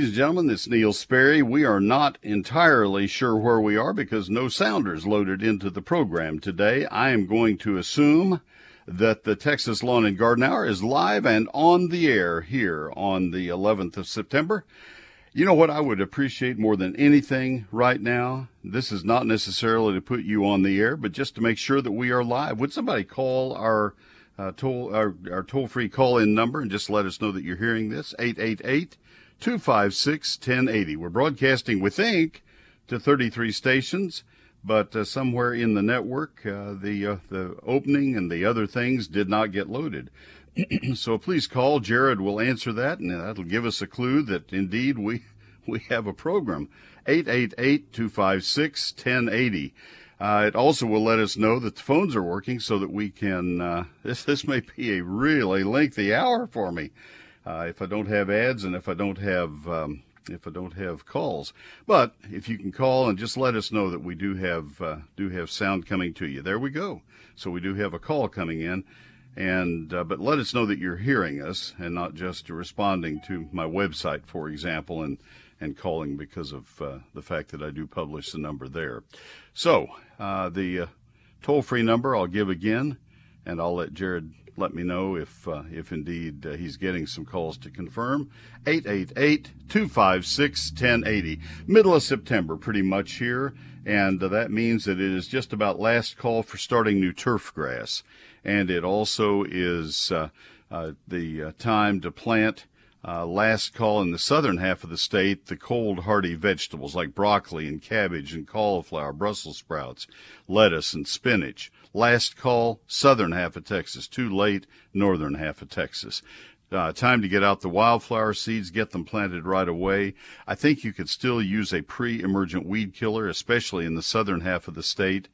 Ladies and gentlemen, it's Neil Sperry. We are not entirely sure where we are because no sounders loaded into the program today. I am going to assume that the Texas Lawn and Garden Hour is live and on the air here on the 11th of September. You know what I would appreciate more than anything right now? This is not necessarily to put you on the air, but just to make sure that we are live. Would somebody call our uh, toll our, our toll free call in number and just let us know that you're hearing this? 888 256 1080. We're broadcasting, we think, to 33 stations, but uh, somewhere in the network, uh, the, uh, the opening and the other things did not get loaded. so please call. Jared will answer that, and that'll give us a clue that indeed we, we have a program. 888 256 1080. Uh, it also will let us know that the phones are working so that we can. Uh, this this may be a really lengthy hour for me uh, if I don't have ads and if I don't have um, if I don't have calls. But if you can call and just let us know that we do have uh, do have sound coming to you. There we go. So we do have a call coming in, and uh, but let us know that you're hearing us and not just responding to my website, for example, and and calling because of uh, the fact that I do publish the number there. So uh, the uh, toll free number I'll give again, and I'll let Jared let me know if uh, if indeed uh, he's getting some calls to confirm. 888-256-1080. Middle of September pretty much here and uh, that means that it is just about last call for starting new turf grass and it also is uh, uh, the uh, time to plant last call in the southern half of the state, the cold hardy vegetables like broccoli and cabbage and cauliflower, Brussels sprouts, lettuce and spinach. Last call, southern half of Texas. Too late, northern half of Texas. Uh, time to get out the wildflower seeds, get them planted right away. I think you could still use a pre-emergent weed killer, especially in the southern half of the state.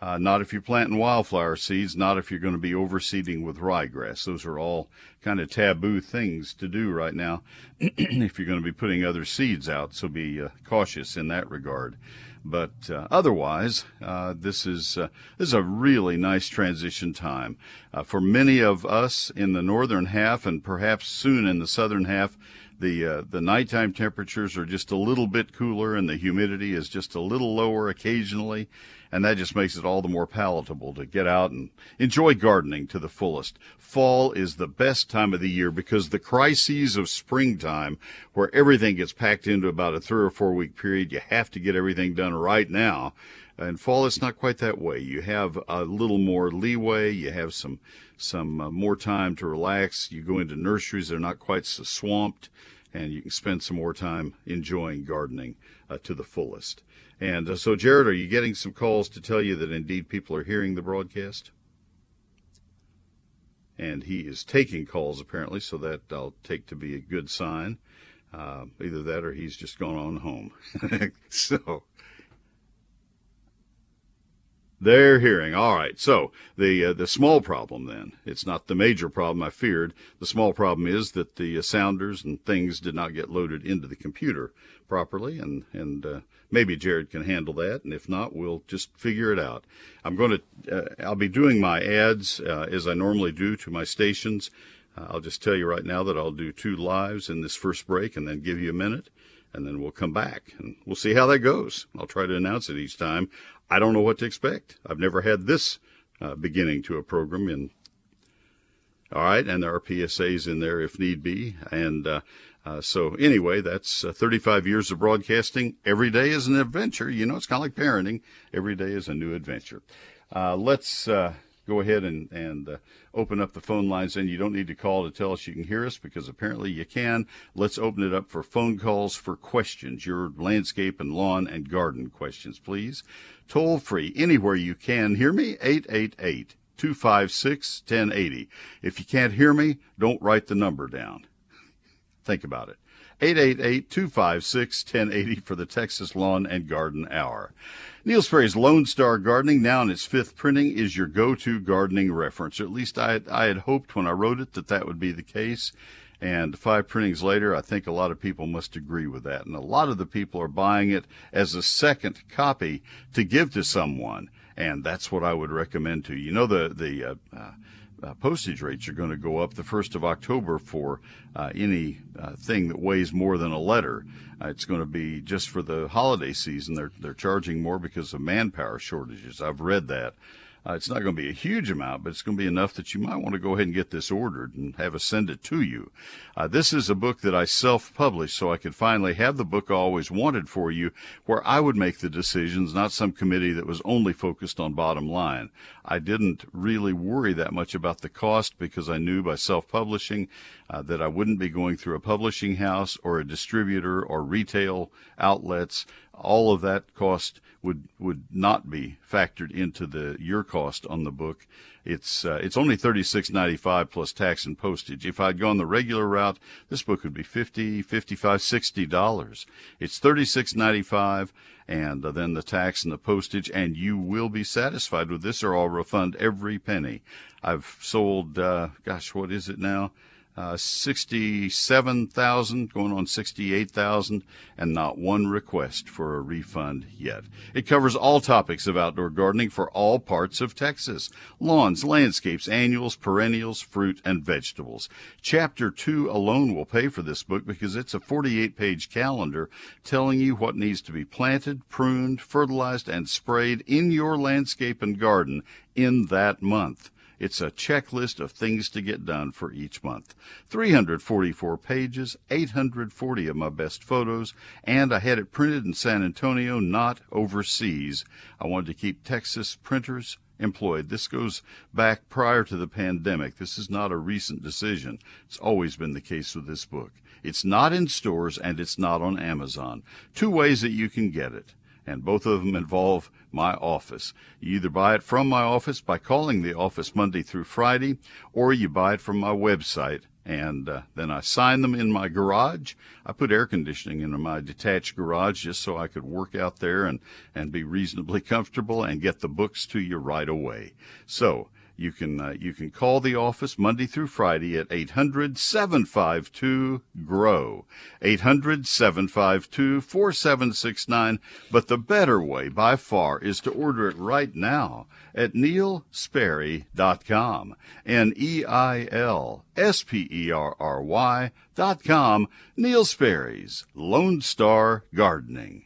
Uh, not if you're planting wildflower seeds, not if you're going to be overseeding with ryegrass. Those are all kind of taboo things to do right now if you're going to be putting other seeds out, so be uh, cautious in that regard. But uh, otherwise, uh, this is uh, this is a really nice transition time uh, for many of us in the northern half, and perhaps soon in the southern half. The uh, the nighttime temperatures are just a little bit cooler, and the humidity is just a little lower occasionally and that just makes it all the more palatable to get out and enjoy gardening to the fullest. Fall is the best time of the year because the crises of springtime, where everything gets packed into about a three or four week period, you have to get everything done right now. In fall, it's not quite that way. You have a little more leeway. You have some some uh, more time to relax. You go into nurseries; they're not quite so swamped, and you can spend some more time enjoying gardening uh, to the fullest. And uh, so, Jared, are you getting some calls to tell you that indeed people are hearing the broadcast? And he is taking calls apparently, so that I'll take to be a good sign. Uh, either that or he's just gone on home. so, they're hearing. All right. So the uh, the small problem then, it's not the major problem I feared. The small problem is that the uh, sounders and things did not get loaded into the computer properly, and and uh, maybe Jared can handle that, and if not, we'll just figure it out. I'm going to uh, I'll be doing my ads uh, as I normally do to my stations. Uh, I'll just tell you right now that I'll do two lives in this first break, and then give you a minute and then we'll come back and we'll see how that goes. I'll try to announce it each time. I don't know what to expect. I've never had this uh, beginning to a program in. All right, and there are PSAs in there if need be, and uh, uh, so anyway, that's uh, 35 years of broadcasting. Every day is an adventure. You know, it's kind of like parenting. Every day is a new adventure. Uh, let's uh, go ahead and, and uh, open up the phone lines. And you don't need to call to tell us you can hear us because apparently you can. Let's open it up for phone calls for questions, your landscape and lawn and garden questions, please. Toll free anywhere you can hear me, 888 256 1080. If you can't hear me, don't write the number down. Think about it. 888-256-1080 for the Texas Lawn and Garden Hour. Neil Sperry's Lone Star Gardening, now in its fifth printing, is your go-to gardening reference. Or at least I had, I had hoped when I wrote it that that would be the case. And five printings later, I think a lot of people must agree with that. And a lot of the people are buying it as a second copy to give to someone. And that's what I would recommend to you. You know, the, the, uh, uh, uh, postage rates are going to go up the 1st of October for uh, any uh, thing that weighs more than a letter. Uh, it's going to be just for the holiday season. They're, they're charging more because of manpower shortages. I've read that. Uh, it's not going to be a huge amount, but it's going to be enough that you might want to go ahead and get this ordered and have us send it to you. Uh, this is a book that I self published so I could finally have the book I always wanted for you, where I would make the decisions, not some committee that was only focused on bottom line. I didn't really worry that much about the cost because I knew by self publishing uh, that I wouldn't be going through a publishing house or a distributor or retail outlets all of that cost would would not be factored into the your cost on the book. It's uh, it's only thirty six ninety five plus tax and postage. If I'd gone the regular route, this book would be fifty, fifty five, sixty dollars. It's thirty six ninety five, and uh, then the tax and the postage, and you will be satisfied with this, or I'll refund every penny. I've sold, uh, gosh, what is it now? Uh, 67,000, going on 68,000, and not one request for a refund yet. It covers all topics of outdoor gardening for all parts of Texas lawns, landscapes, annuals, perennials, fruit, and vegetables. Chapter 2 alone will pay for this book because it's a 48 page calendar telling you what needs to be planted, pruned, fertilized, and sprayed in your landscape and garden in that month. It's a checklist of things to get done for each month. 344 pages, 840 of my best photos, and I had it printed in San Antonio, not overseas. I wanted to keep Texas printers employed. This goes back prior to the pandemic. This is not a recent decision. It's always been the case with this book. It's not in stores and it's not on Amazon. Two ways that you can get it and both of them involve my office. You either buy it from my office by calling the office Monday through Friday, or you buy it from my website. And uh, then I sign them in my garage. I put air conditioning in my detached garage just so I could work out there and, and be reasonably comfortable and get the books to you right away. So you can uh, you can call the office Monday through Friday at 800-752-GROW. 800-752-4769, but the better way by far is to order it right now at neilsperry.com. N E I L S P E R R Y dot com. Neil Sperry's Lone Star Gardening.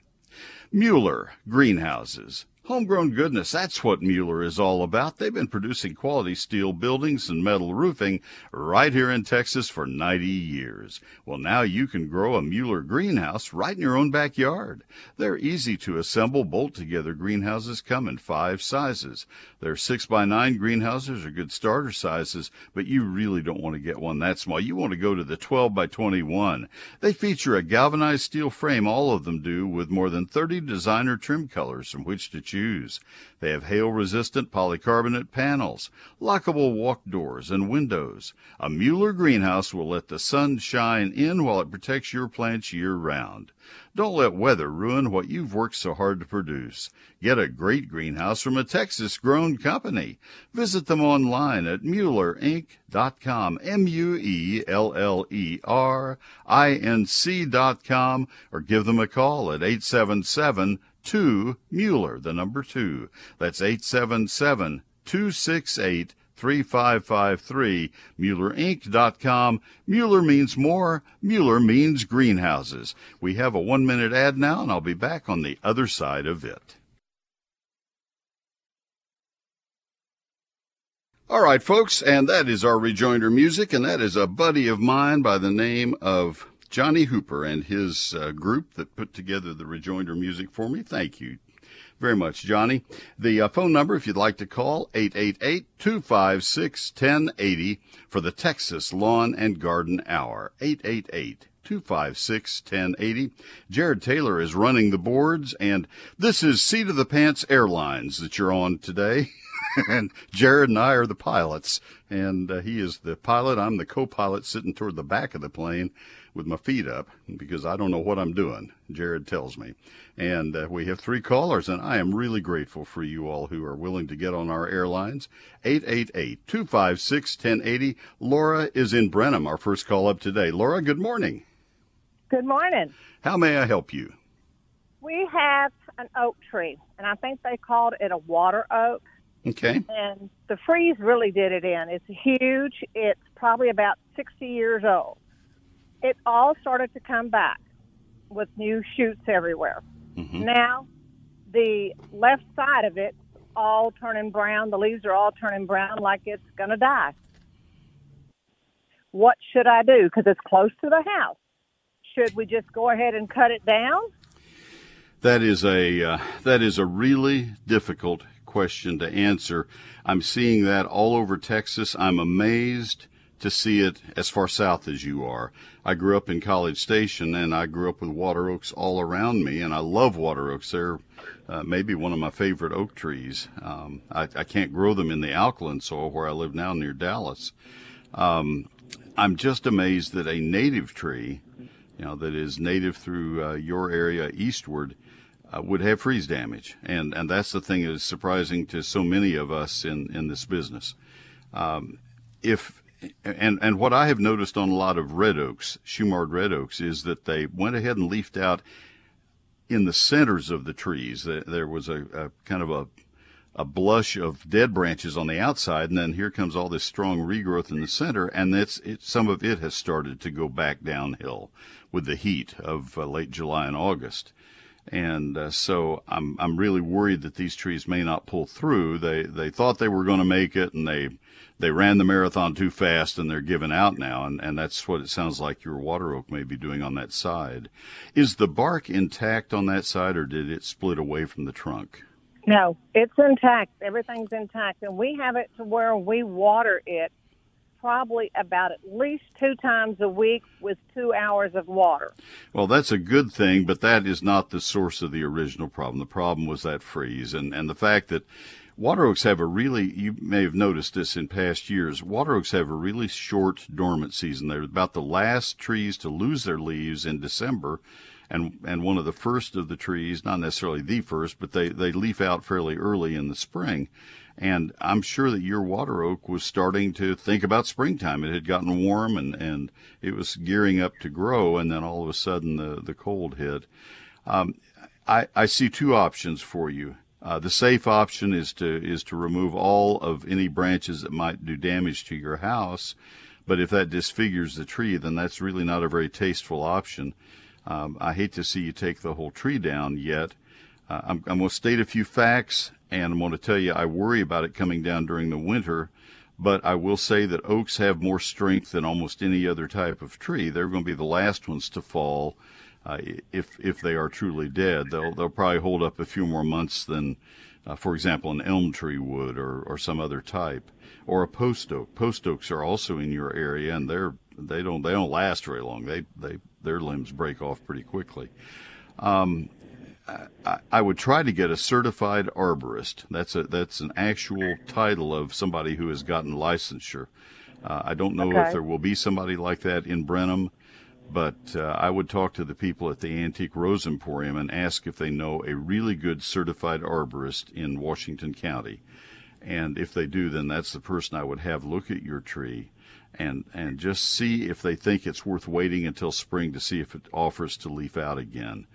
Mueller Greenhouses Homegrown goodness, that's what Mueller is all about. They've been producing quality steel buildings and metal roofing right here in Texas for 90 years. Well, now you can grow a Mueller greenhouse right in your own backyard. They're easy to assemble, bolt together greenhouses come in five sizes. Their 6 by 9 greenhouses are good starter sizes, but you really don't want to get one that small. You want to go to the 12 by 21. They feature a galvanized steel frame, all of them do, with more than 30 designer trim colors from which to choose choose. They have hail resistant polycarbonate panels, lockable walk doors, and windows. A Mueller greenhouse will let the sun shine in while it protects your plants year round. Don't let weather ruin what you've worked so hard to produce. Get a great greenhouse from a Texas grown company. Visit them online at MuellerInc.com, M U E L L E R I N C.com, or give them a call at 877 2 Mueller, the number 2. That's 877 268 3553, MuellerInc.com. Mueller means more. Mueller means greenhouses. We have a one minute ad now, and I'll be back on the other side of it. All right, folks, and that is our rejoinder music, and that is a buddy of mine by the name of Johnny Hooper and his uh, group that put together the rejoinder music for me. Thank you very much, Johnny. The uh, phone number, if you'd like to call, 888-256-1080 for the Texas Lawn and Garden Hour. 888 256 1080. Jared Taylor is running the boards, and this is Seat of the Pants Airlines that you're on today. and Jared and I are the pilots, and uh, he is the pilot. I'm the co pilot sitting toward the back of the plane with my feet up because I don't know what I'm doing. Jared tells me. And uh, we have three callers, and I am really grateful for you all who are willing to get on our airlines. 888 256 1080. Laura is in Brenham, our first call up today. Laura, good morning. Good morning. How may I help you? We have an oak tree, and I think they called it a water oak. Okay. And the freeze really did it in. It's huge. It's probably about 60 years old. It all started to come back with new shoots everywhere. hmm Now, the left side of it all turning brown. The leaves are all turning brown like it's going to die. What should I do? Because it's close to the house. Should we just go ahead and cut it down? That is a uh, that is a really difficult question to answer. I'm seeing that all over Texas. I'm amazed to see it as far south as you are. I grew up in College Station, and I grew up with water oaks all around me, and I love water oaks. They're uh, maybe one of my favorite oak trees. Um, I, I can't grow them in the alkaline soil where I live now near Dallas. Um, I'm just amazed that a native tree, you know, that is native through uh, your area eastward, uh, would have freeze damage, and and that's the thing that is surprising to so many of us in in this business. Um, if and and what I have noticed on a lot of red oaks, Shumard red oaks, is that they went ahead and leafed out in the centers of the trees. There was a, a kind of a a blush of dead branches on the outside, and then here comes all this strong regrowth in the center, and it's it, some of it has started to go back downhill with the heat of uh, late July and August. And uh, so I'm I'm really worried that these trees may not pull through. They they thought they were going to make it, and they they ran the marathon too fast, and they're giving out now. And and that's what it sounds like your water oak may be doing on that side. Is the bark intact on that side, or did it split away from the trunk? No, it's intact. Everything's intact. And we have it to where we water it probably about at least two times a week with two hours of water. Well, that's a good thing, but that is not the source of the original problem. The problem was that freeze and, and the fact that water oaks have a really, you may have noticed this in past years, water oaks have a really short dormant season. They're about the last trees to lose their leaves in December. And, and one of the first of the trees, not necessarily the first, but they, they leaf out fairly early in the spring. And I'm sure that your water oak was starting to think about springtime. It had gotten warm and, and it was gearing up to grow. And then all of a sudden the, the cold hit. Um, I, I see two options for you. Uh, the safe option is to, is to remove all of any branches that might do damage to your house. But if that disfigures the tree, then that's really not a very tasteful option. Um, I hate to see you take the whole tree down yet. Uh, I'm, I'm going to state a few facts, and I'm going to tell you I worry about it coming down during the winter. But I will say that oaks have more strength than almost any other type of tree. They're going to be the last ones to fall uh, if if they are truly dead. They'll they'll probably hold up a few more months than, uh, for example, an elm tree would or or some other type, or a post oak. Post oaks are also in your area, and they're they don't they don't last very long. They they their limbs break off pretty quickly. Um, I, I would try to get a certified arborist. That's a that's an actual title of somebody who has gotten licensure. Uh, I don't know Okay. if there will be somebody like that in Brenham, but uh, I would talk to the people at the Antique Rose Emporium and ask if they know a really good certified arborist in Washington County. And if they do, then that's the person I would have look at your tree and and just see if they think it's worth waiting until spring to see if it offers to leaf out again.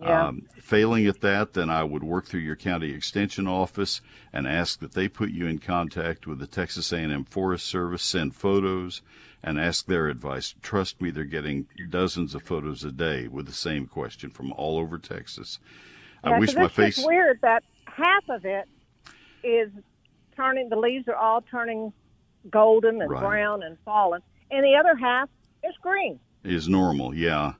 Yeah. Um, failing at that, then I would work through your county extension office and ask that they put you in contact with the Texas A&M Forest Service, send photos, and ask their advice. Trust me, they're getting dozens of photos a day with the same question from all over Texas. I Yeah, wish 'cause my face. weird that half of it is turning. The leaves are all turning golden and Right. brown and falling, and the other half is green. is normal. Yeah.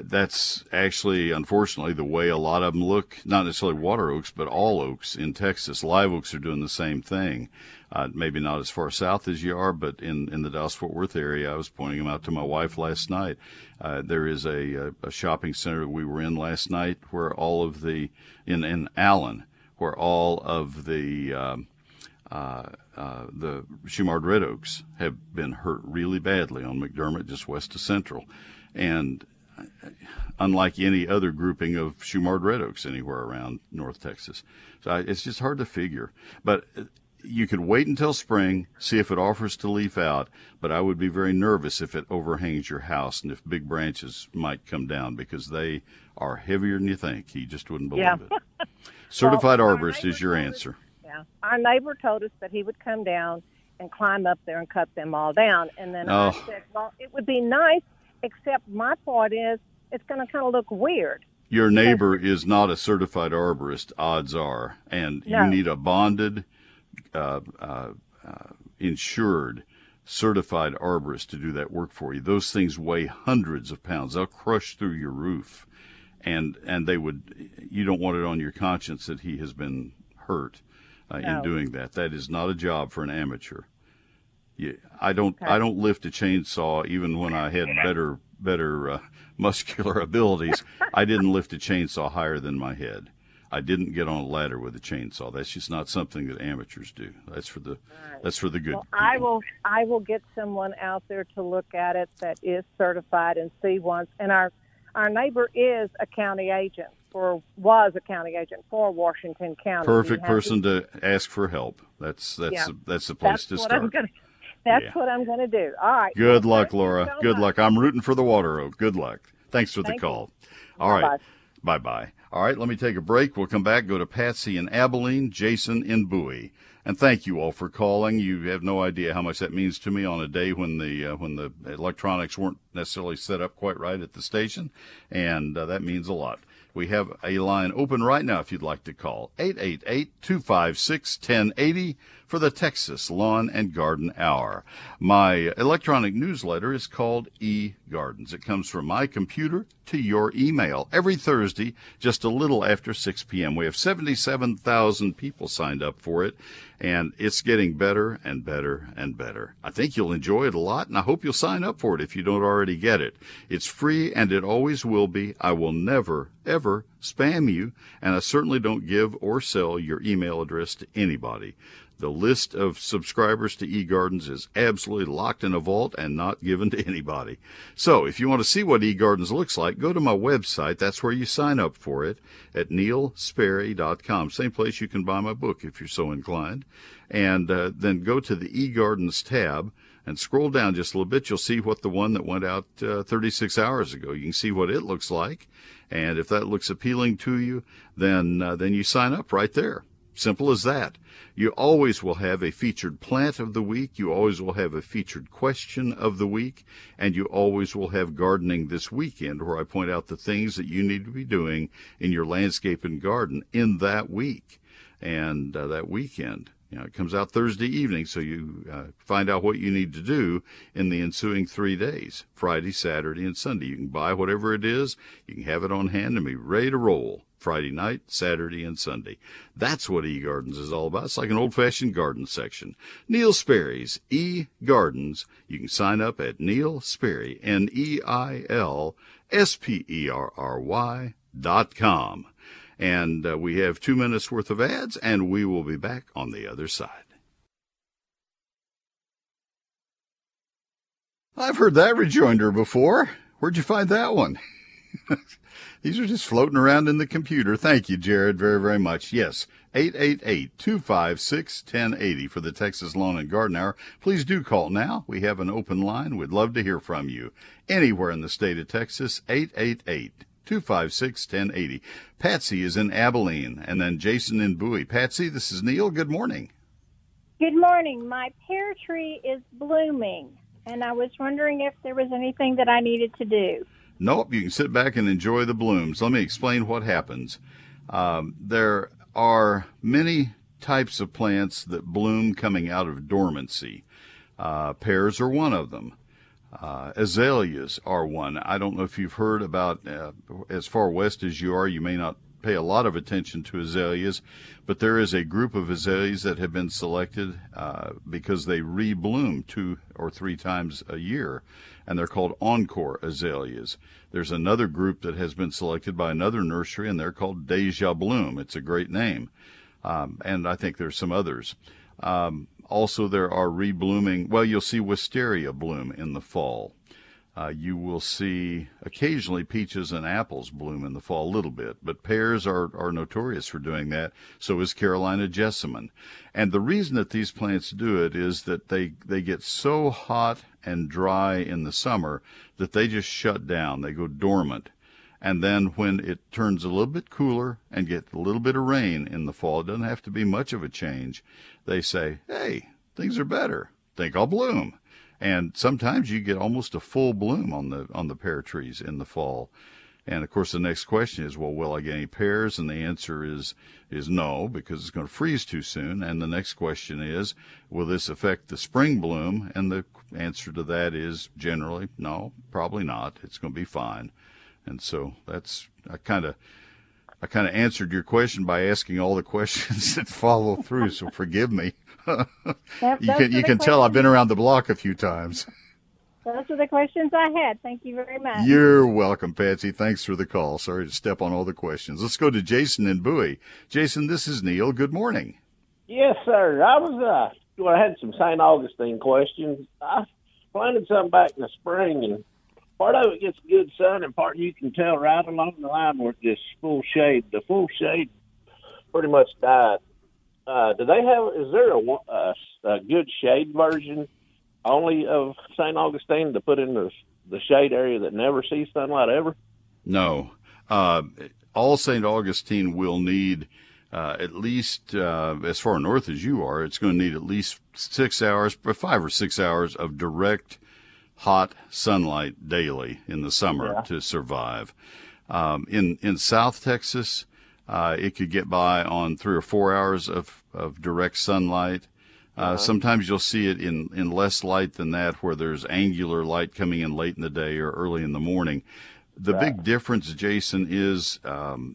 That's actually, unfortunately, the way a lot of them look. Not necessarily water oaks, but all oaks in Texas. Live oaks are doing the same thing. Uh, maybe not as far south as you are, but in, in the Dallas Fort Worth area, I was pointing them out to my wife last night. Uh, there is a, a, shopping center we were in last night where all of the, in, in Allen, where all of the, um, uh, uh, the Shumard Red Oaks have been hurt really badly on McDermott, just west of Central. And unlike any other grouping of Shumard Red Oaks anywhere around North Texas. So I, it's just hard to figure. But uh, you could wait until spring, see if it offers to leaf out, but I would be very nervous if it overhangs your house and if big branches might come down because they are heavier than you think. You just wouldn't believe Yeah. it. Certified Well, arborist is your answer. Yeah, our neighbor told us that he would come down and climb up there and cut them all down. And then I Oh. said, well, it would be nice, except my thought is it's going to kind of look weird. Your neighbor is not a certified arborist, odds are, and No. you need a bonded, uh, uh, uh, insured, certified arborist to do that work for you. Those things weigh hundreds of pounds. They'll crush through your roof, and and they would. You don't want it on your conscience that he has been hurt uh, in doing that. That is not a job for an amateur. Yeah, I don't. Okay. I don't lift a chainsaw even when I had better better uh, muscular abilities. I didn't lift a chainsaw higher than my head. I didn't get on a ladder with a chainsaw. That's just not something that amateurs do. That's for the that's for the good. Well, I will. I will get someone out there to look at it that is certified and see once. And our our neighbor is a county agent for was a county agent for Washington County. Perfect person to ask for help. That's that's Yeah. the, that's the place That's to start. That's Yeah. what I'm going to do. All right. Good Well, luck, Laura. so Good much. luck. I'm rooting for the Water Oak. Good luck. Thanks for the Thank you. call. All right. Bye-bye. Bye bye. All right, let me take a break. We'll come back, go to Patsy in Abilene, Jason in Bowie. And thank you all for calling. You have no idea how much that means to me on a day when the uh, when the electronics weren't necessarily set up quite right at the station, and uh, that means a lot. We have a line open right now if you'd like to call 888-256-1080 for the Texas Lawn and Garden Hour. My electronic newsletter is called E-Gardens. It comes from my computer to your email every Thursday, just a little after 6 p.m. We have 77,000 people signed up for it, and it's getting better and better and better. I think you'll enjoy it a lot, and I hope you'll sign up for it if you don't already get it. It's free, and it always will be. I will never, ever spam you, and I certainly don't give or sell your email address to anybody. The list of subscribers to eGardens is absolutely locked in a vault and not given to anybody. So if you want to see what eGardens looks like, go to my website. That's where you sign up for it at neilsperry.com. Same place you can buy my book if you're so inclined. And uh, then go to the eGardens tab and scroll down just a little bit. You'll see what the one that went out uh, 36 hours ago. You can see what it looks like. And if that looks appealing to you, then uh, then you sign up right there. Simple as that. You always will have a featured plant of the week. You always will have a featured question of the week. And you always will have gardening this weekend where I point out the things that you need to be doing in your landscape and garden in that week and uh, that weekend. You know, it comes out Thursday evening, so you uh, find out what you need to do in the ensuing three days Friday, Saturday, and Sunday. You can buy whatever it is, you can have it on hand and be ready to roll. Friday night, Saturday, and Sunday. That's what eGardens is all about. It's like an old fashioned garden section. Neil Sperry's eGardens. You can sign up at Neil Sperry, N E I L S P E R R Y dot com. And uh, we have two minutes worth of ads, and we will be back on the other side. I've heard that rejoinder before. Where'd you find that one? These are just floating around in the computer. Thank you, Jared, very, very much. Yes, 888-256-1080 for the Texas Lawn and Garden Hour. Please do call now. We have an open line. We'd love to hear from you. Anywhere in the state of Texas, 888-256-1080. Patsy is in Abilene, and then Jason in Bowie. Patsy, this is Neil. Good morning. Good morning. My pear tree is blooming, and I was wondering if there was anything that I needed to do. Nope, you can sit back and enjoy the blooms. Let me explain what happens. Um, there are many types of plants that bloom coming out of dormancy. Uh, pears are one of them. Uh, azaleas are one. I don't know if you've heard about, uh, as far west as you are, you may not pay a lot of attention to azaleas, but there is a group of azaleas that have been selected uh, because they rebloom two or three times a year, and they're called encore azaleas. There's another group that has been selected by another nursery, and they're called Deja Bloom. It's a great name, um, and I think there's some others. Um, also, there are reblooming. Well, you'll see wisteria bloom in the fall. Uh, you will see occasionally peaches and apples bloom in the fall a little bit, but pears are, are notorious for doing that. So is Carolina jessamine. And the reason that these plants do it is that they, they get so hot and dry in the summer that they just shut down. They go dormant. And then when it turns a little bit cooler and get a little bit of rain in the fall, it doesn't have to be much of a change. They say, "Hey, things are better. Think I'll bloom." And sometimes you get almost a full bloom on the on the pear trees in the fall. And of course, the next question is, well, will I get any pears? And the answer is is no, because it's going to freeze too soon. And the next question is, will this affect the spring bloom? And the answer to that is generally no, probably not. It's going to be fine. And so that's I kind of I kind of answered your question by asking all the questions that follow through. So forgive me. That- you can you can tell I've been around the block a few times. Those are the questions I had. Thank you very much. You're welcome, Patsy. Thanks for the call. Sorry to step on all the questions. Let's go to Jason and Bowie. Jason, this is Neil. Good morning. Yes, sir. I was uh well, I had some St. Augustine questions. I planted some back in the spring, and part of it gets good sun, and part you can tell right along the line where just full shade. The full shade pretty much died. Uh, do they have? Is there a, a, a good shade version only of St. Augustine to put in the the shade area that never sees sunlight ever? No. Uh, all St. Augustine will need uh, at least, uh, as far north as you are, it's going to need at least six hours, five or six hours of direct hot sunlight daily in the summer Yeah. to survive. Um, in in South Texas, uh, it could get by on three or four hours of, of direct sunlight. Uh, Sometimes you'll see it in, in less light than that, where there's angular light coming in late in the day or early in the morning. The big difference, Jason, is, um,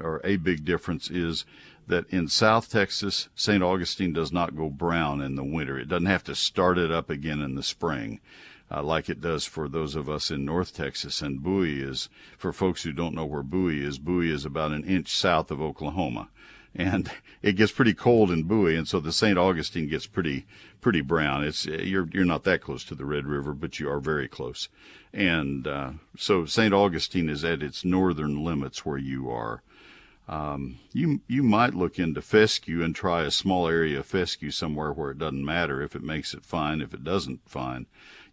or a big difference is that in South Texas, St. Augustine does not go brown in the winter. It doesn't have to start it up again in the spring. Uh, like it does for those of us in North Texas. And Bowie is, for folks who don't know where Bowie is, Bowie is about an inch south of Oklahoma. And it gets pretty cold in Bowie, and so the St. Augustine gets pretty pretty brown. It's you're you're not that close to the Red River, but you are very close. And uh, so St. Augustine is at its northern limits where you are. Um, you you might look into fescue and try a small area of fescue somewhere where it doesn't matter if it makes it fine. If it doesn't, fine.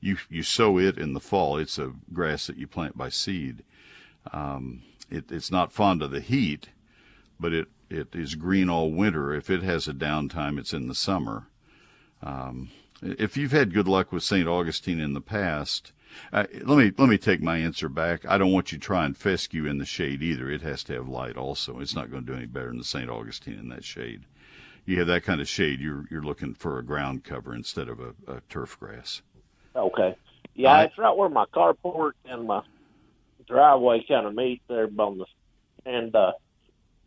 You you sow it in the fall. It's a grass that you plant by seed. Um, it, it's not fond of the heat, but it it is green all winter. If it has a downtime, it's in the summer. Um, if you've had good luck with St. Augustine in the past, uh, let me let me take my answer back. I don't want you to try and fescue in the shade either. It has to have light also. It's not going to do any better than the St. Augustine in that shade. You have that kind of shade, you're you're looking for a ground cover instead of a, a turf grass. Okay. Yeah, right. it's right where my carport and my driveway kind of meet there on the, and uh,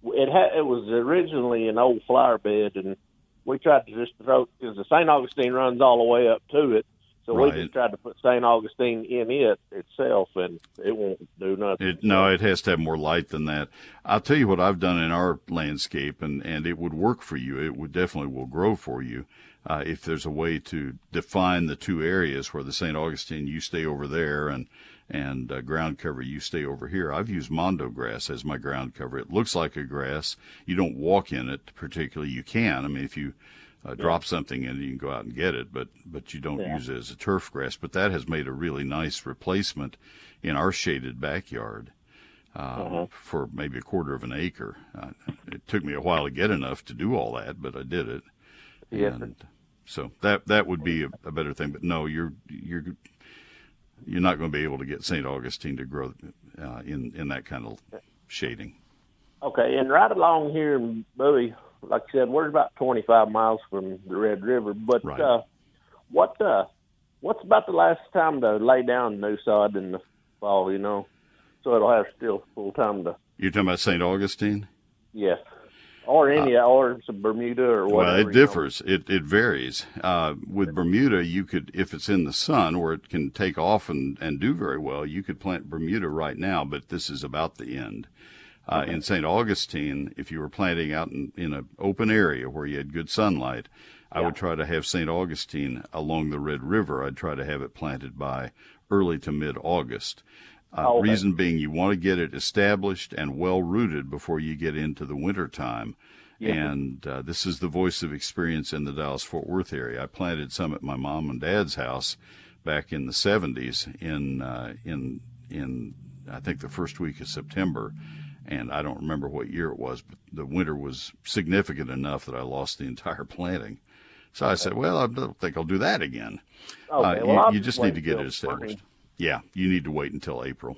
it had it was originally an old flower bed, and we tried to just throw because the St. Augustine runs all the way up to it, so Right. we just tried to put St. Augustine in it itself, and it won't do nothing. It, no, it has to have more light than that. I'll tell you what I've done in our landscape, and, and it would work for you. It would definitely will grow for you uh, if there's a way to define the two areas where the St. Augustine you stay over there and and uh, ground cover you stay over here. I've used mondo grass as my ground cover. It looks like a grass. You don't walk in it particularly. You can. I mean, if you uh, drop something in it, you can go out and get it, but but you don't Yeah. use it as a turf grass. But that has made a really nice replacement in our shaded backyard uh, for maybe a quarter of an acre. Uh, it took me a while to get enough to do all that, but I did it. Yes, and so that that would be a, a better thing. But no, you're you're you're not going to be able to get St. Augustine to grow uh, in in that kind of shading. Okay, and right along here in Bowie, like I said, we're about 25 miles from the Red River. But Right. uh, what uh, what's about the last time to lay down new sod in the fall? You know, so it'll have still full time to You're talking about St. Augustine? yes, or any or some Bermuda or whatever. Uh, Well, you it know. differs. It it varies. Uh, with Bermuda, you could, if it's in the sun where it can take off and, and do very well, you could plant Bermuda right now. But this is about the end. Uh, In St. Augustine, if you were planting out in, in an open area where you had good sunlight, I would try to have St. Augustine along the Red River. I'd try to have it planted by early to mid August. Uh, Oh, okay. Reason being, you want to get it established and well rooted before you get into the winter time. And uh, this is the voice of experience in the Dallas Fort Worth area. I planted some at my mom and dad's house back in the 70s in uh, in in I think the first week of September, and I don't remember what year it was, but the winter was significant enough that I lost the entire planting. So I said, well, I don't think I'll do that again. Okay, uh, well, you, you just need to get it established. Yeah, you need to wait until April.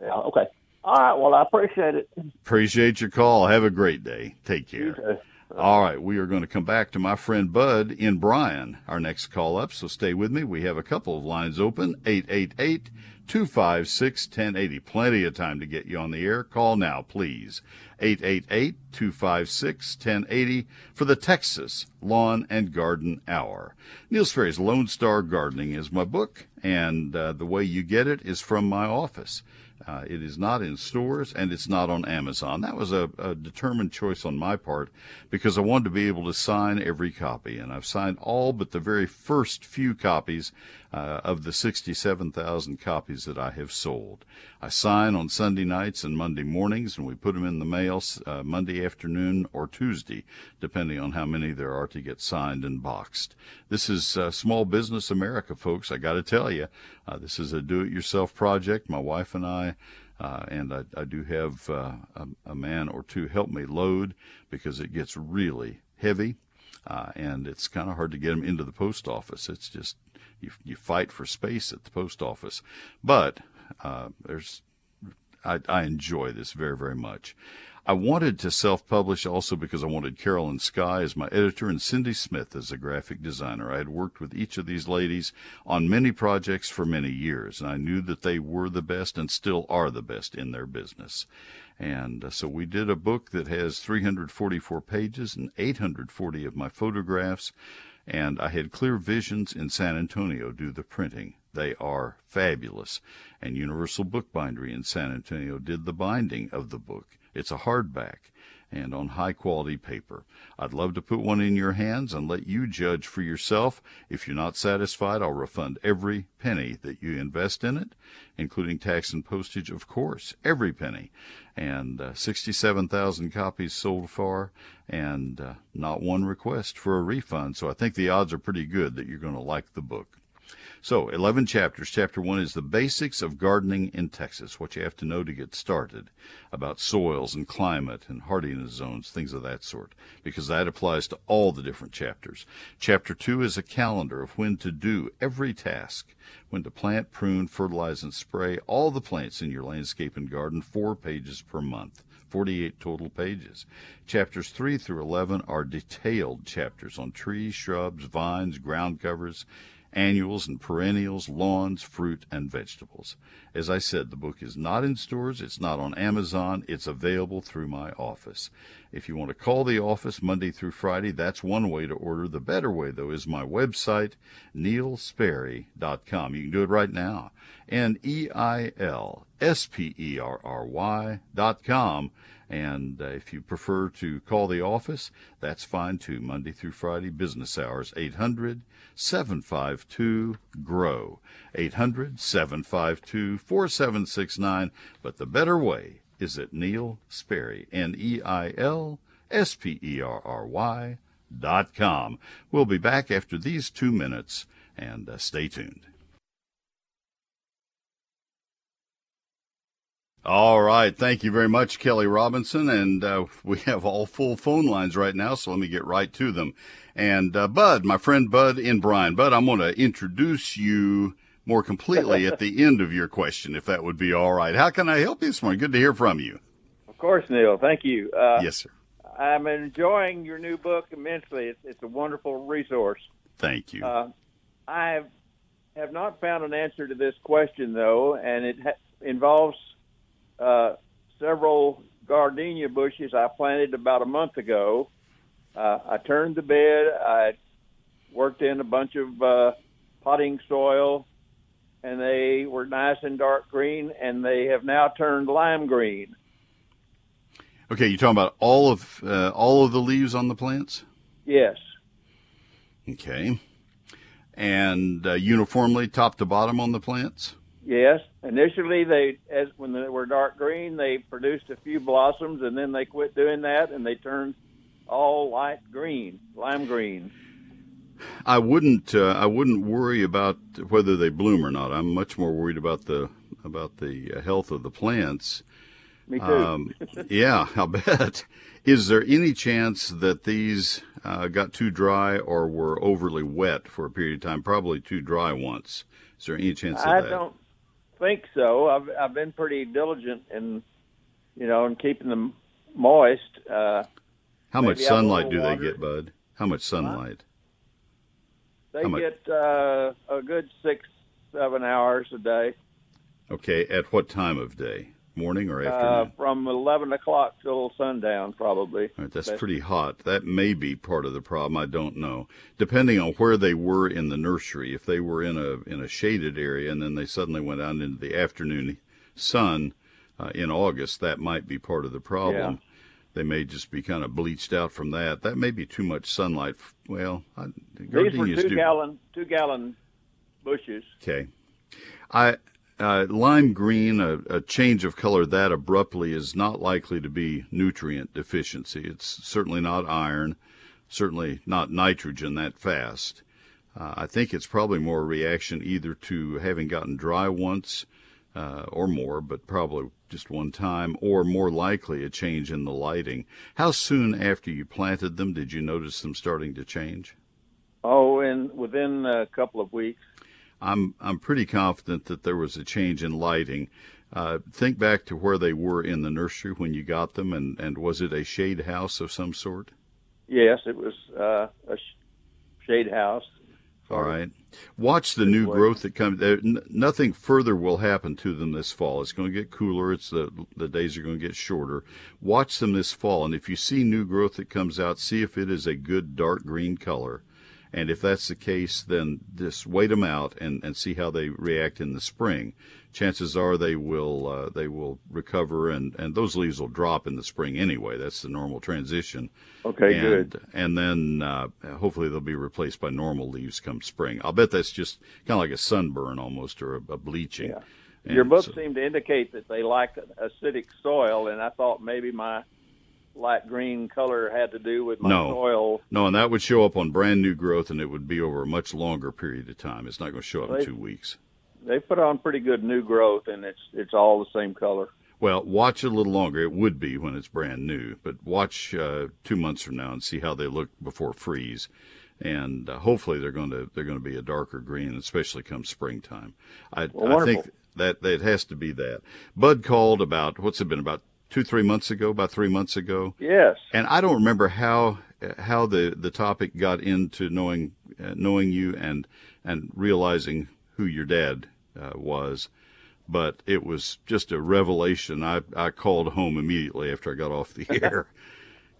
Yeah, okay. All right. Well, I appreciate it. Appreciate your call. Have a great day. Take care. All right, we are going to come back to my friend Bud in Bryan, our next call up, so stay with me. We have a couple of lines open 888 256 1080. Plenty of time to get you on the air. Call now, please. 888 256 1080 for the Texas Lawn and Garden Hour. Neil Sperry's Lone Star Gardening is my book, and uh, the way you get it is from my office. Uh, it is not in stores and it's not on Amazon. That was a, a determined choice on my part because I wanted to be able to sign every copy. And I've signed all but the very first few copies uh, of the 67,000 copies that I have sold. I sign on Sunday nights and Monday mornings, and we put them in the mail uh, Monday afternoon or Tuesday, depending on how many there are to get signed and boxed. This is uh, Small Business America, folks. I got to tell you, uh, this is a do-it-yourself project. My wife and I. Uh, and I, I do have uh, a, a man or two help me load because it gets really heavy, uh, and it's kind of hard to get them into the post office. It's just you, you fight for space at the post office, but uh, there's I, I enjoy this very very much. I wanted to self-publish also because I wanted Carolyn Sky as my editor and Cindy Smith as a graphic designer. I had worked with each of these ladies on many projects for many years, and I knew that they were the best and still are the best in their business. And uh, so we did a book that has 344 pages and 840 of my photographs, and I had Clear Visions in San Antonio do the printing. They are fabulous. And Universal Bookbindery in San Antonio did the binding of the book. It's a hardback and on high quality paper. I'd love to put one in your hands and let you judge for yourself. If you're not satisfied, I'll refund every penny that you invest in it, including tax and postage, of course, every penny. And uh, 67,000 copies sold far, and uh, not one request for a refund. So I think the odds are pretty good that you're going to like the book. So, 11 chapters. Chapter 1 is the basics of gardening in Texas, what you have to know to get started about soils and climate and hardiness zones, things of that sort, because that applies to all the different chapters. Chapter 2 is a calendar of when to do every task, when to plant, prune, fertilize, and spray all the plants in your landscape and garden, four pages per month. 48 total pages. Chapters 3 through 11 are detailed chapters on trees, shrubs, vines, ground covers, annuals and perennials, lawns, fruit, and vegetables. As I said, the book is not in stores, it's not on Amazon, it's available through my office. If you want to call the office Monday through Friday, that's one way to order. The better way, though, is my website, neilsperry.com. You can do it right now. N E I L S P E R R Y dot com. And uh, if you prefer to call the office, that's fine too. Monday through Friday, business hours, 800 752 GROW. 800 752 4769. But the better way is at Neil Sperry, N E I L S P E R R Y dot com. We'll be back after these two minutes, and uh, stay tuned. All right. Thank you very much, Kelly Robinson. And uh, we have all full phone lines right now, so let me get right to them. And uh, Bud, my friend Bud in Bryan. Bud, I'm going to introduce you more completely at the end of your question, if that would be all right. How can I help you this morning? Good to hear from you. Of course, Neil. Thank you. Uh, yes, sir. I'm enjoying your new book immensely. It's, it's a wonderful resource. Thank you. Uh, I have not found an answer to this question, though, and it ha- involves uh, several gardenia bushes I planted about a month ago. Uh, I turned the bed. I worked in a bunch of uh, potting soil, and they were nice and dark green, and they have now turned lime green. Okay, you're talking about all of uh, all of the leaves on the plants. Yes. Okay, and uh, uniformly top to bottom on the plants. Yes. Initially, they as when they were dark green, they produced a few blossoms, and then they quit doing that, and they turned all light green, lime green. I wouldn't uh, I wouldn't worry about whether they bloom or not. I'm much more worried about the about the uh, health of the plants. Me too. Um, yeah, I'll bet. Is there any chance that these uh, got too dry or were overly wet for a period of time? Probably too dry once. Is there any chance of I that? I don't think so. I've I've been pretty diligent in, you know, in keeping them moist. Uh, How much maybe have a sunlight do they get, Bud? How much sunlight? they much? get uh, a good six, seven hours a day, Okay, at what time of day? Morning or uh, afternoon? from eleven o'clock till sundown, probably. Right, that's pretty hot. That may be part of the problem. I don't know. Depending on where they were in the nursery, if they were in a in a shaded area and then they suddenly went out into the afternoon sun uh, in August, that might be part of the problem. Yeah. They may just be kind of bleached out from that. That may be too much sunlight. Well, I, These were two do. gallon, two gallon bushes. Okay. I uh, lime green, a, a change of color that abruptly is not likely to be nutrient deficiency. It's certainly not iron, certainly not nitrogen that fast. Uh, I think it's probably more a reaction either to having gotten dry once uh, or more, but probably just one time, or more likely a change in the lighting. How soon after you planted them did you notice them starting to change? Oh, and within a couple of weeks. I'm I'm pretty confident that there was a change in lighting. Uh, think back to where they were in the nursery when you got them, and, and was it a shade house of some sort? Yes, it was uh, a sh- shade house. All right. Watch the new growth that comes. Nothing further will happen to them this fall. It's going to get cooler. It's the the days are going to get shorter. Watch them this fall, and if you see new growth that comes out, see if it is a good dark green color. And if that's the case, then just wait them out and, and see how they react in the spring. Chances are they will uh, they will recover, and, and those leaves will drop in the spring anyway. That's the normal transition. Okay, and, good. And then uh, hopefully they'll be replaced by normal leaves come spring. I'll bet that's just kind of like a sunburn almost or a, a bleaching. Yeah. Your book so- seemed to indicate that they like acidic soil, and I thought maybe my light green color had to do with my No. soil. No, and that would show up on brand new growth, and it would be over a much longer period of time. It's not going to show up in two weeks. They put on pretty good new growth, and it's it's all the same color. Well, watch a little longer. It would be when it's brand new, but watch uh, two months from now and see how they look before freeze, and uh, hopefully they're going to they're going to be a darker green, especially come springtime. I, Well, I think that that has to be that. Bud called about what's it been about two three months ago, about three months ago, Yes. and I don't remember how how the the topic got into knowing uh, knowing you and and realizing who your dad uh, was, but it was just a revelation. I I called home immediately after I got off the air.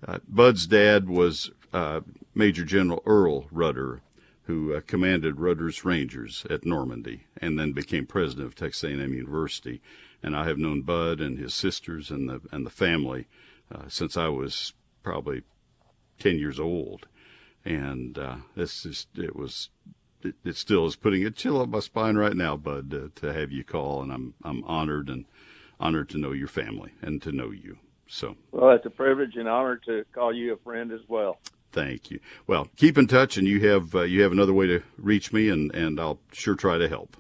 Uh, Bud's dad was uh, Major General Earl Rudder, who uh, commanded Rudder's Rangers at Normandy, and then became president of Texas A&M University. And I have known Bud and his sisters and the and the family uh, since I was probably ten years old, and uh, this just it was. It, it still is putting a chill up my spine right now, Bud, uh, to have you call, and I'm I'm honored and honored to know your family and to know you. So Well, it's a privilege and honor to call you a friend as well. Thank you. Well, keep in touch, and you have uh, you have another way to reach me, and and I'll sure try to help.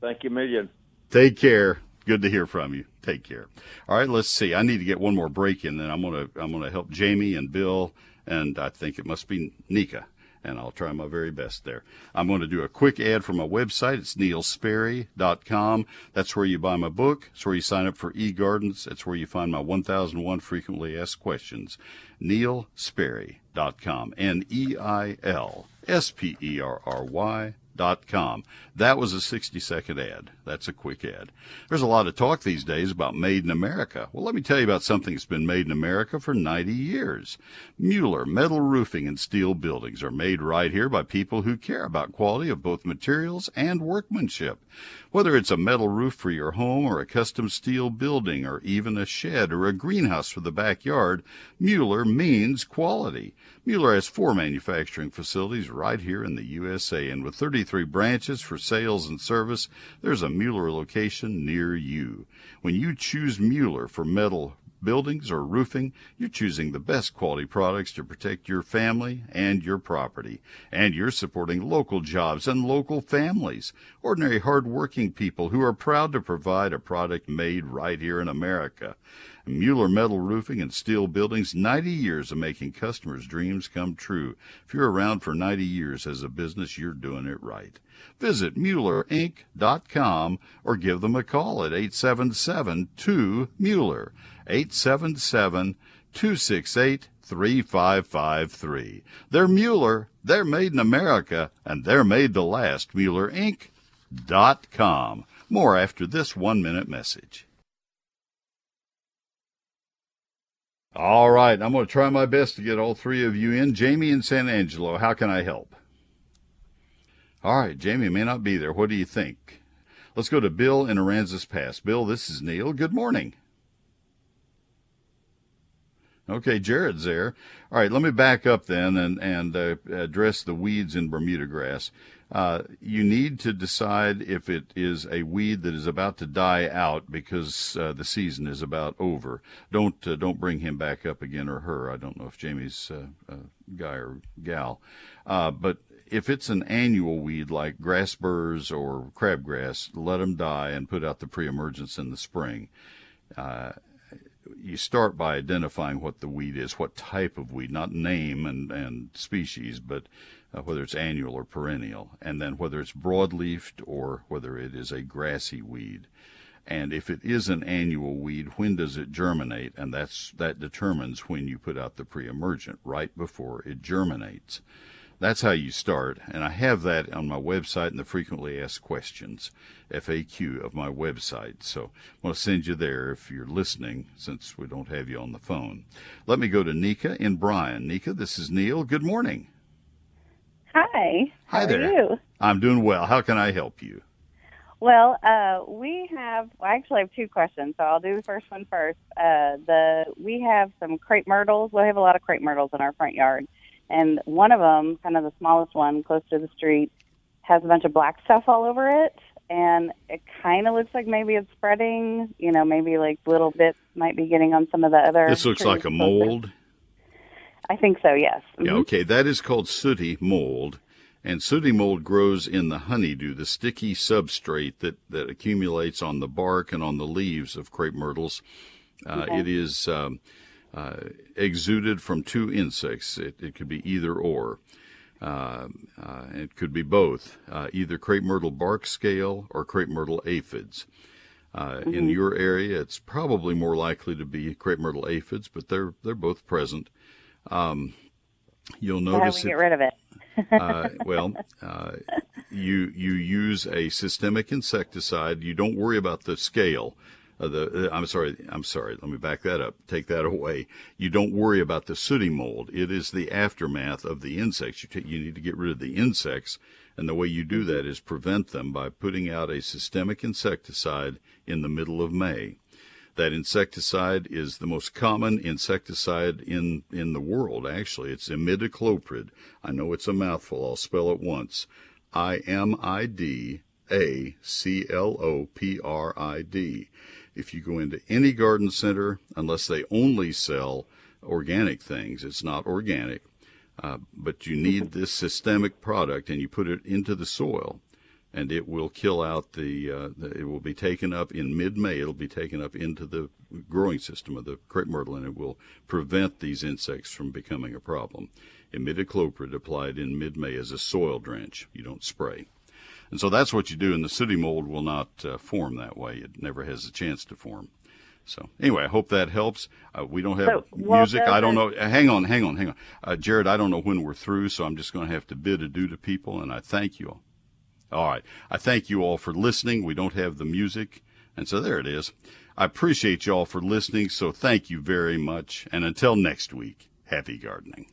Thank you million. Take care. Good to hear from you. Take care. All right, let's see. I need to get one more break in, then I'm gonna I'm gonna help Jamie and Bill, and I think it must be Nika, and I'll try my very best there. I'm going to do a quick ad for my website. It's neilsperry.com. That's where you buy my book. It's where you sign up for eGardens. It's where you find my 1001 frequently asked questions. neilsperry.com. N E I L S P E R R Y com. That was a 60 second ad. That's a quick ad. There's a lot of talk these days about made in America. Well, let me tell you about something that's been made in America for 90 years. Mueller metal roofing and steel buildings are made right here by people who care about quality of both materials and workmanship. Whether it's a metal roof for your home or a custom steel building or even a shed or a greenhouse for the backyard, Mueller means quality. Mueller has four manufacturing facilities right here in the USA, and with 33 branches for sales and service, there's a Mueller location near you. When you choose Mueller for metal buildings, or roofing, you're choosing the best quality products to protect your family and your property. And you're supporting local jobs and local families, ordinary hard-working people who are proud to provide a product made right here in America. Mueller Metal Roofing and Steel Buildings, 90 years of making customers' dreams come true. If you're around for 90 years as a business, you're doing it right. Visit MuellerInc.com or give them a call at 877 2 Mueller, 877 268 3553. They're Mueller, they're made in America, and they're made to last. MuellerInc.com. More after this one minute message. All right, I'm going to try my best to get all three of you in. Jamie in San Angelo, how can I help? All right, Jamie may not be there. What do you think? Let's go to Bill in Aransas Pass. Bill, this is Neil. Good morning. Okay, Jared's there. All right, let me back up then and, and uh, address the weeds in Bermuda grass. Uh, you need to decide if it is a weed that is about to die out because uh, the season is about over. Don't uh, don't bring him back up again or her. I don't know if Jamie's uh, guy or gal, uh, but if it's an annual weed like grass burrs or crabgrass, let them die and put out the pre-emergence in the spring. Uh, you start by identifying what the weed is, what type of weed, not name and, and species, but uh, whether it's annual or perennial, and then whether it's broadleafed or whether it is a grassy weed. And if it is an annual weed, when does it germinate? And that's that determines when you put out the pre-emergent, right before it germinates. That's how you start, and I have that on my website in the frequently asked questions FAQ of my website. So I'm going to send you there if you're listening, since we don't have you on the phone. Let me go to Nika and Bryan. Nika, this is Neil. Good morning. Hi. Hi How there. Are you? I'm doing well. How can I help you? Well, uh, we have. Well, I actually have two questions, so I'll do the first one first. Uh, the we have some crepe myrtles. We have a lot of crepe myrtles in our front yard, and one of them, kind of the smallest one, close to the street, has a bunch of black stuff all over it, and it kind of looks like maybe it's spreading. You know, maybe like little bits might be getting on some of the other. This looks like a mold. I think so. Yes. Yeah, Mhm. okay. That is called sooty mold. And sooty mold grows in the honeydew, the sticky substrate that, that accumulates on the bark and on the leaves of crepe myrtles. Uh, It is um, uh, exuded from two insects. It, it could be either or. Uh, uh, it could be both, uh, either crepe myrtle bark scale or crepe myrtle aphids. Uh, In your area, it's probably more likely to be crepe myrtle aphids, but they're they're both present. Um, you'll So how do notice we it- get rid of it? uh, well, uh, you you use a systemic insecticide. You don't worry about the scale. Uh, the uh, I'm sorry, I'm sorry. Let me back that up. Take that away. You don't worry about the sooty mold. It is the aftermath of the insects. You you need to get rid of the insects, and the way you do that is prevent them by putting out a systemic insecticide in the middle of May. That insecticide is the most common insecticide in, in the world, actually. It's imidacloprid. I know it's a mouthful. I'll spell it once. I M I D A C L O P R I D. If you go into any garden center, unless they only sell organic things, it's not organic, uh, but you need this systemic product and you put it into the soil and it will kill out the, uh, the it will be taken up in mid-May. It'll be taken up into the growing system of the crepe myrtle, and it will prevent these insects from becoming a problem. Imidacloprid applied in mid-May as a soil drench. You don't spray. And so that's what you do, and the sooty mold will not uh, form that way. It never has a chance to form. So anyway, I hope that helps. Uh, we don't have So, well, music. I don't know. uh, Hang on, hang on, hang on, uh, Jared. I don't know when we're through, so I'm just going to have to bid adieu to people, and I thank you all. All right. I thank you all for listening. We don't have the music. And so there it is. I appreciate you all for listening. So thank you very much. And until next week, happy gardening.